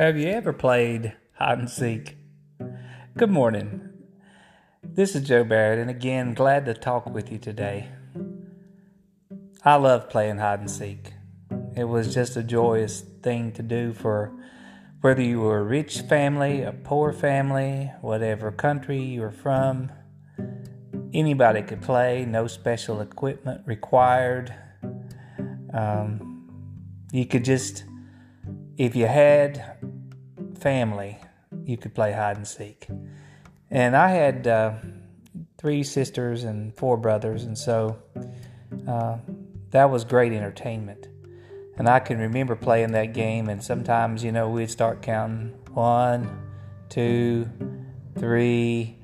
Have you ever played hide and seek? Good morning. This is Joe Barrett, and again, glad to talk with you today. I love playing hide and seek. It was just a joyous thing to do for whether you were a rich family, a poor family, whatever country you were from. Anybody could play, no special equipment required. Um, you could just, if you had family, you could play hide and seek. And I had uh, three sisters and four brothers, and so uh, that was great entertainment. And I can remember playing that game, and sometimes, you know, we'd start counting one, two, three,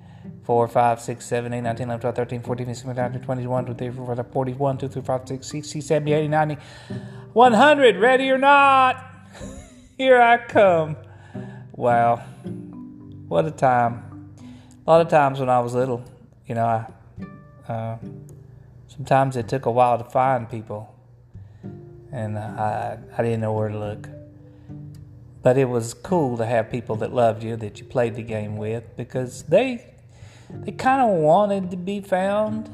4, 5, 6, 7, 8, 19, 11, 12, 13, 14, 15, 16, 17, 21, 23, 24, 41, 2, 3, 4, 5, 6, 60, 70, 80, 90, 100. Ready or not? Here I come. Wow. What a time. A lot of times when I was little, you know, I, uh, sometimes it took a while to find people. And I, I didn't know where to look. But it was cool to have people that loved you, that you played the game with, because they they kind of wanted to be found.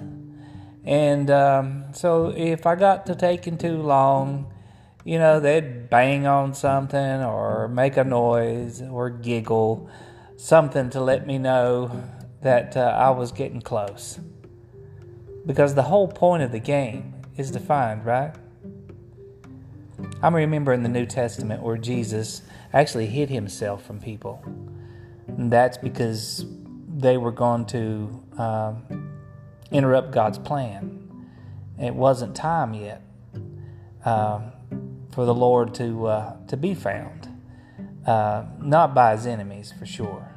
And um, so if I got to taking too long, you know, they'd bang on something or make a noise or giggle, something to let me know that uh, I was getting close. Because the whole point of the game is to find, right? I'm remembering the New Testament where Jesus actually hid himself from people. And that's because they were going to um, interrupt God's plan. It wasn't time yet. Um, for the Lord to uh, to be found, uh, not by his enemies for sure.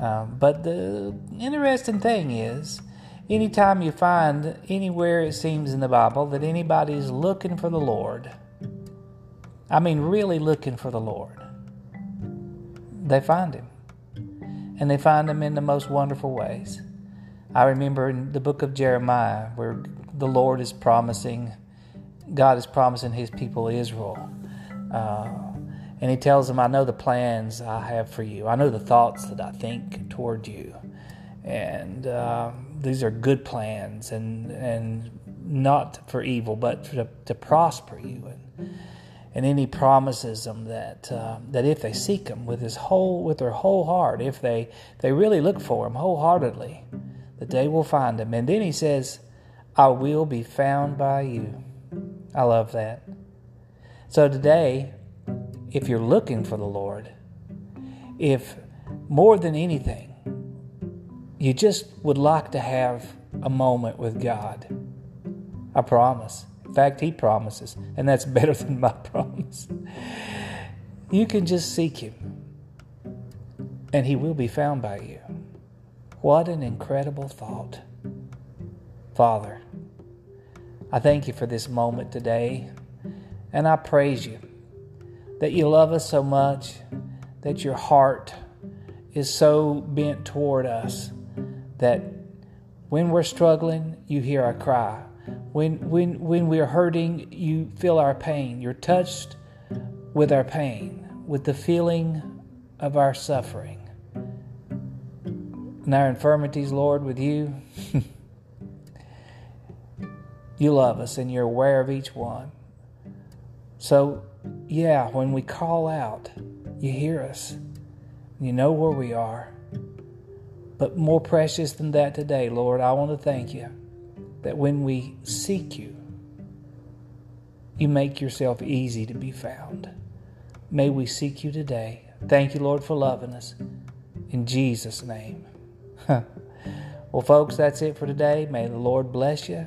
Um, but the interesting thing is, anytime you find anywhere it seems in the Bible that anybody's looking for the Lord, I mean really looking for the Lord, they find him, and they find him in the most wonderful ways. I remember in the book of Jeremiah where the Lord is promising God is promising His people Israel. Uh, and He tells them, I know the plans I have for you, I know the thoughts that I think toward you. And uh, these are good plans and, and not for evil, but to, to prosper you. And, and then he promises them that uh, that if they seek him with his whole with their whole heart, if they they really look for him wholeheartedly, that they will find him. And then he says, "I will be found by you." I love that. So today, if you're looking for the Lord, if more than anything, you just would like to have a moment with God, I promise. In fact, He promises, and that's better than my promise. You can just seek Him, and He will be found by you. What an incredible thought. Father, I thank you for this moment today, and I praise you that you love us so much, that your heart is so bent toward us that when we're struggling, you hear our cry. When, when, when we're hurting, you feel our pain. You're touched with our pain, with the feeling of our suffering. And our infirmities, Lord, with you. You love us and you're aware of each one. So, yeah, when we call out, you hear us. You know where we are. But more precious than that today, Lord, I want to thank you that when we seek you, you make yourself easy to be found. May we seek you today. Thank you, Lord, for loving us. In Jesus' name. well, folks, that's it for today. May the Lord bless you